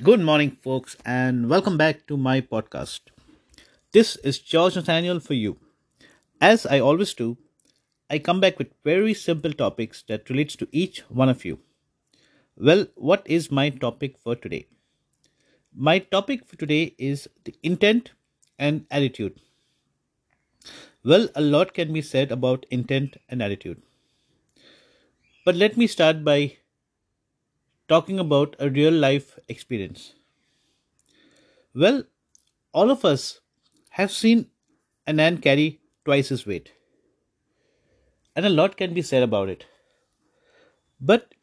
Good morning, folks, and welcome back to my podcast. This is George Nathaniel for you. As I always do, I come back with very simple topics that relates to each one of you. Well, what is my topic for today? My topic for today is the intent and attitude. Well, a lot can be said about intent and attitude. But let me start by talking about a real life experience. Well, all of us have seen an ant carry twice his weight, and a lot can be said about it. But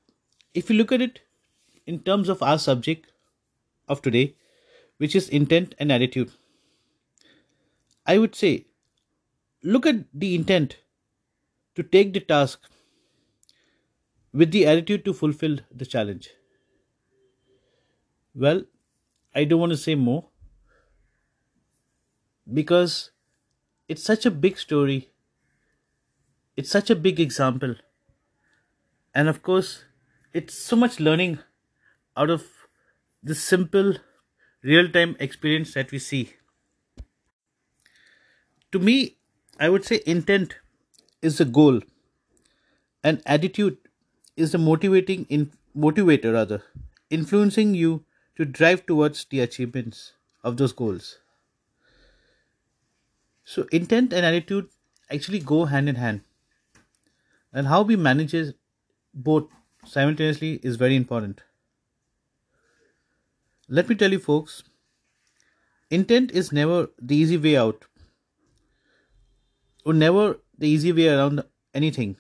if you look at it in terms of our subject of today, which is intent and attitude, I would say look at the intent to take the task with the attitude to fulfill the challenge. Well, I don't want to say more because it's such a big story, it's such a big example, and of course, it's so much learning out of this simple real time experience that we see. To me, I would say intent is the goal and attitude is the motivating in motivator rather influencing you to drive towards the achievements of those goals. So intent and attitude actually go hand in hand. And how we manage both simultaneously is very important. Let me tell you folks intent is never the easy way out or never the easy way around anything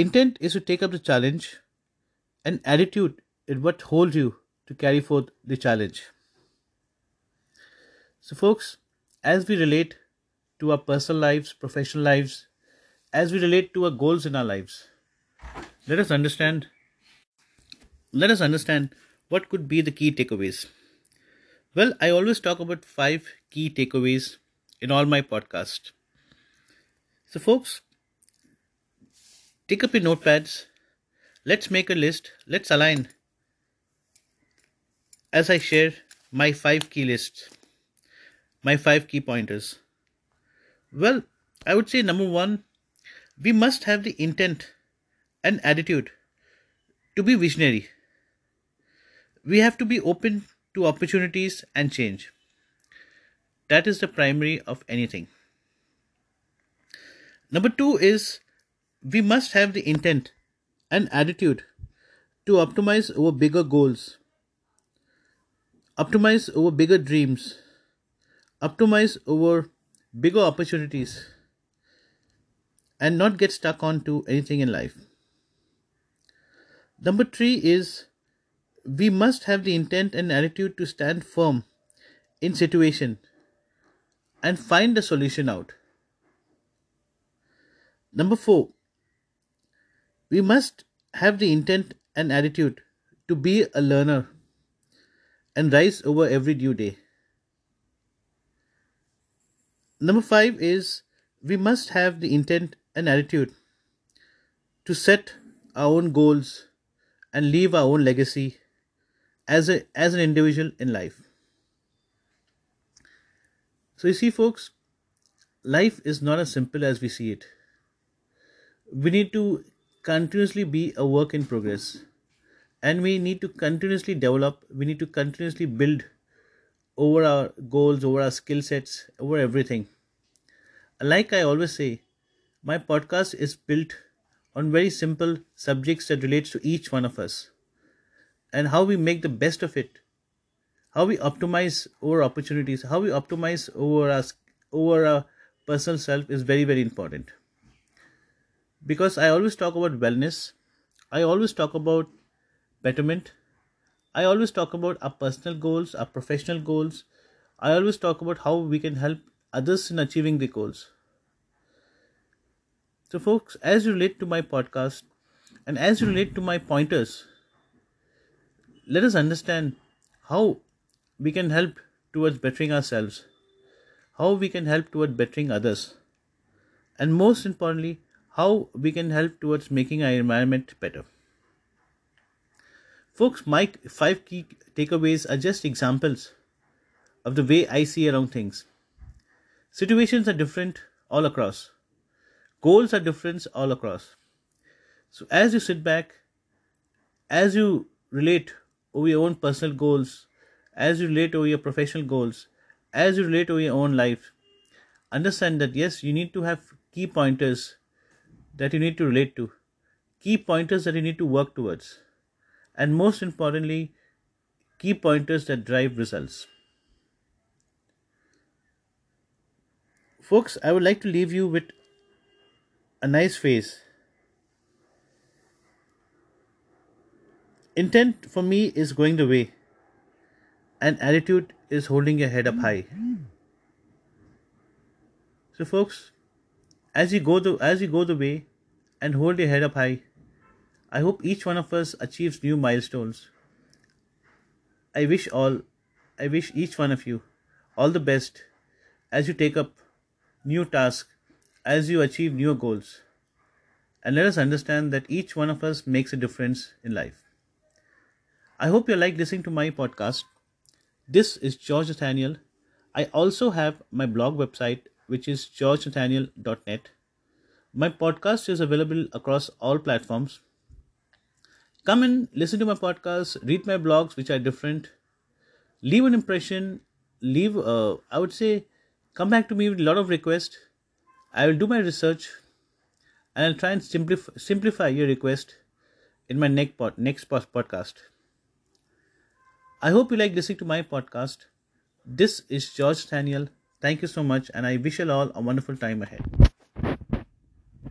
Intent is to take up the challenge, and attitude is what holds you to carry forth the challenge. So, folks, as we relate to our personal lives, professional lives, as we relate to our goals in our lives, let us understand. Let us understand what could be the key takeaways. Well, I always talk about five key takeaways in all my podcasts. So, folks, Take up your notepads. Let's make a list. Let's align as I share my five key lists, my five key pointers. Well, I would say number one, we must have the intent and attitude to be visionary. We have to be open to opportunities and change. That is the primary of anything. Number two is we must have the intent and attitude to optimize our bigger goals, optimize our bigger dreams, optimize our bigger opportunities, and not get stuck onto anything in life. Number three is we must have the intent and attitude to stand firm in situation and find a solution out. Number four, we must have the intent and attitude to be a learner and rise over every due day. Number five is we must have the intent and attitude to set our own goals and leave our own legacy as a as an individual in life. So you see folks, life is not as simple as we see it. We need to continuously be a work in progress. And we need to continuously develop we need to continuously build over our goals over our skill sets over everything. Like i always say my podcast is built on very simple subjects that relates to each one of us. And how we make the best of it. How we optimize our opportunities. How we optimize over our over our personal self is very very important because I always talk about wellness, I always talk about betterment, I always talk about our personal goals, our professional goals, I always talk about how we can help others in achieving the goals. So, folks, as you relate to my podcast and as you relate to my pointers, let us understand how we can help towards bettering ourselves, how we can help towards bettering others, and most importantly, how we can help towards making our environment better. Folks, my five key takeaways are just examples of the way I see around things. Situations are different all across, goals are different all across. So, as you sit back, as you relate over your own personal goals, as you relate over your professional goals, as you relate over your own life, understand that yes, you need to have key pointers that you need to relate to, key pointers that you need to work towards, and most importantly, key pointers that drive results. Folks, I would like to leave you with a nice phrase. Intent for me is going the way, and attitude is holding your head up high. So, folks, as you go the as you go the way and hold your head up high, I hope each one of us achieves new milestones. I wish all, I wish each one of you all the best as you take up new tasks, as you achieve new goals. And let us understand that each one of us makes a difference in life. I hope you like listening to my podcast. This is George Nathaniel. I also have my blog website, which is georgenathaniel.net. My podcast is available across all platforms. Come and listen to my podcast, read my blogs, which are different. Leave an impression. Leave, uh, I would say, come back to me with a lot of requests. I will do my research and I'll try and simplify, simplify your request in my next, pod, next podcast. I hope you like listening to my podcast. This is George Nathaniel. Thank you so much, and I wish you all a wonderful time ahead.